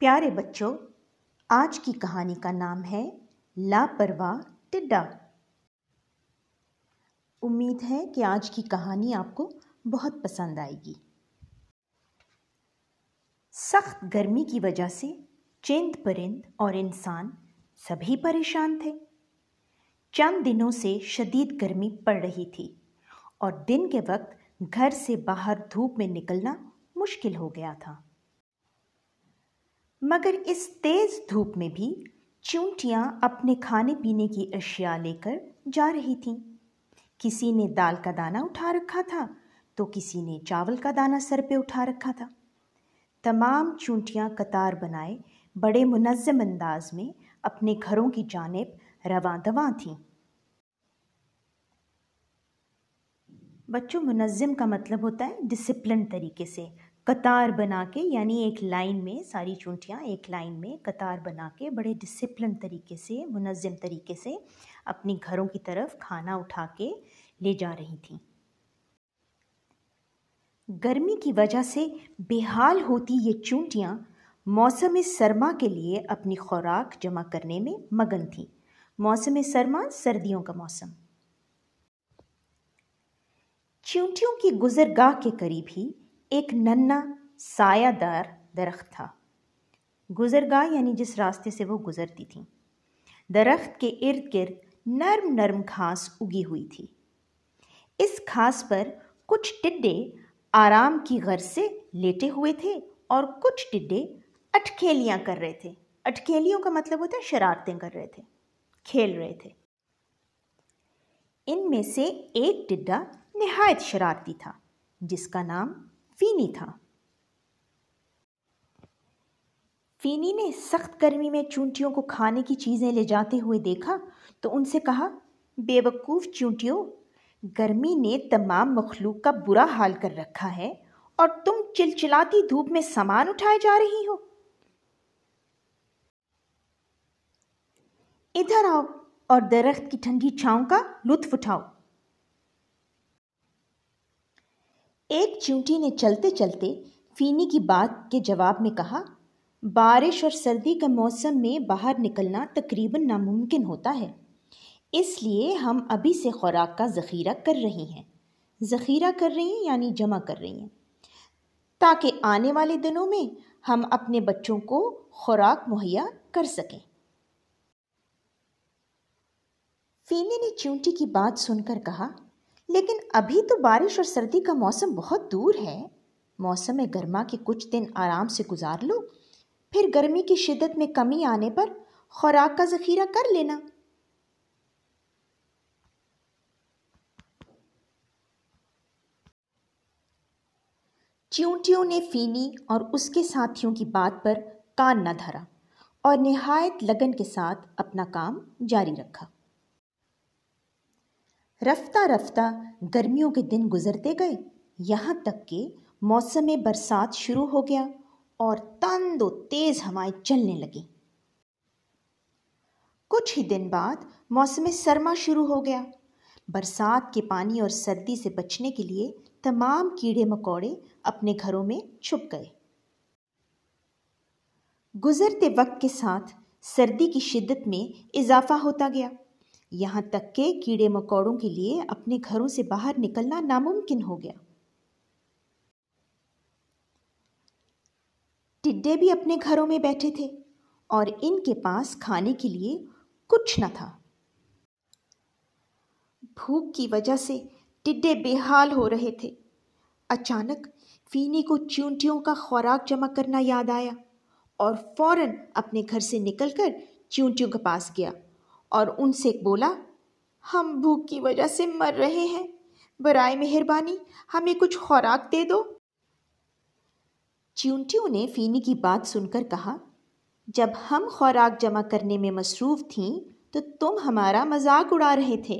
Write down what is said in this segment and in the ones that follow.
प्यारे बच्चों, आज की कहानी का नाम है लापरवाह टिड्डा। उम्मीद है कि आज की कहानी आपको बहुत पसंद आएगी। सख्त गर्मी की वजह से चेंद परिंद और इंसान सभी परेशान थे। चंद दिनों से शदीद गर्मी पड़ रही थी और दिन के वक्त घर से बाहर धूप में निकलना मुश्किल हो गया था। मगर इस तेज धूप में भी चूंटियाँ अपने खाने पीने की अशिया लेकर जा रही थीं। किसी ने दाल का दाना उठा रखा था तो किसी ने चावल का दाना सर पे उठा रखा था। तमाम चूंटियाँ कतार बनाए बड़े मुनज़म अंदाज में अपने घरों की जानब रवा दवा थीं। बच्चों मुनज़म का मतलब होता है डिसिप्लिन तरीके से। कतार बना के यानी एक लाइन में, सारी चूंटियाँ एक लाइन में कतार बना के बड़े डिसिप्लिन तरीके से मुनज़म तरीके से अपने घरों की तरफ़ खाना उठा के ले जा रही थीं। गर्मी की वजह से बेहाल होती ये चूंटियाँ मौसम सरमा के लिए अपनी खुराक जमा करने में मगन थी। मौसम सरमा, सर्दियों का मौसम। चूंटियों की गुजरगाह के करीब ही एक नन्ना सायादार दरख्त था। गुजरगाह यानी जिस रास्ते से वो गुजरती थी, दरख्त के इर्द गिर्द नर्म नर्म घास उगी हुई थी। इस घास पर कुछ टिड्डे आराम की घर से लेटे हुए थे और कुछ टिड्डे अटखेलियाँ कर रहे थे। अटखेलियों का मतलब होता है शरारतें कर रहे थे, खेल रहे थे। इनमें से एक टिड्डा निहायत शरारती था, जिसका नाम फीनी था। फीनी ने सख्त गर्मी में चूंटियों को खाने की चीज़ें ले जाते हुए देखा तो उनसे कहा, बेवकूफ़ चूंटियों, गर्मी ने तमाम मखलूक का बुरा हाल कर रखा है और तुम चिलचिलाती धूप में सामान उठाए जा रही हो। इधर आओ और दरख्त की ठंडी छांव का लुत्फ उठाओ। एक चूंटी ने चलते चलते फीनी की बात के जवाब में कहा, बारिश और सर्दी के मौसम में बाहर निकलना तकरीबन नामुमकिन होता है। इसलिए हम अभी से खुराक का ज़ख़ीरा कर रही हैं। ज़ख़ीरा कर रही हैं यानी जमा कर रही हैं। ताकि आने वाले दिनों में हम अपने बच्चों को खुराक मुहैया कर सकें। फीनी ने चूंटी की बात सुनकर कहा लेकिन अभी तो बारिश और सर्दी का मौसम बहुत दूर है। मौसम में गर्मा के कुछ दिन आराम से गुजार लो, फिर गर्मी की शिद्दत में कमी आने पर खुराक का जखीरा कर लेना। च्यूंटियों ने फीनी और उसके साथियों की बात पर कान न धरा और निहायत लगन के साथ अपना काम जारी रखा। रफ्ता रफ्ता गर्मियों के दिन गुजरते गए। यहाँ तक कि मौसम बरसात शुरू हो गया और तंद तेज हवाएँ चलने लगी। कुछ ही दिन बाद मौसम सरमा शुरू हो गया। बरसात के पानी और सर्दी से बचने के लिए तमाम कीड़े मकोड़े अपने घरों में छुप गए। गुजरते वक्त के साथ सर्दी की शिद्दत में इजाफा होता गया। यहाँ तक के कीड़े मकोड़ों के लिए अपने घरों से बाहर निकलना नामुमकिन हो गया। टिड्डे भी अपने घरों में बैठे थे और इनके पास खाने के लिए कुछ न था। भूख की वजह से टिड्डे बेहाल हो रहे थे। अचानक फीनी को चूंटियों का खुराक जमा करना याद आया और फ़ौरन अपने घर से निकलकर चूंटियों के पास गया। और उनसे बोला, हम भूख की वजह से मर रहे हैं। बरए मेहरबानी, हमें कुछ खुराक दे दो। च्यूंटियों ने फीनी की बात सुनकर कहा, जब हम खुराक जमा करने में मसरूफ़ थीं तो तुम हमारा मज़ाक उड़ा रहे थे।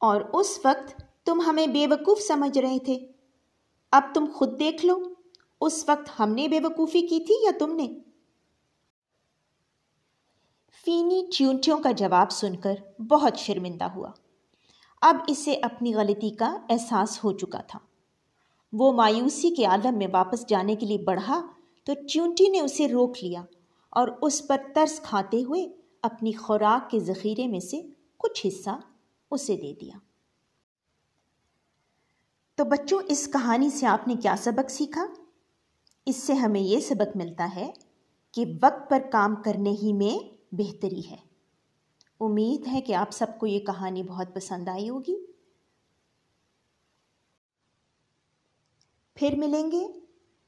और उस वक्त तुम हमें बेवकूफ़ समझ रहे थे। अब तुम खुद देख लो, उस वक्त हमने बेवकूफ़ी की थी या तुमने? फीनी च्यूंटियों का जवाब सुनकर बहुत शर्मिंदा हुआ। अब इसे अपनी गलती का एहसास हो चुका था। वो मायूसी के आलम में वापस जाने के लिए बढ़ा तो च्यूंटी ने उसे रोक लिया और उस पर तरस खाते हुए अपनी खुराक के ज़ख़ीरे में से कुछ हिस्सा उसे दे दिया। तो बच्चों, इस कहानी से आपने क्या सबक सीखा? इससे हमें यह सबक मिलता है कि वक्त पर काम करने ही में बेहतरी है। उम्मीद है कि आप सबको ये कहानी बहुत पसंद आई होगी। फिर मिलेंगे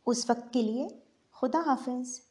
उस वक्त के लिए। खुदा हाफिज़।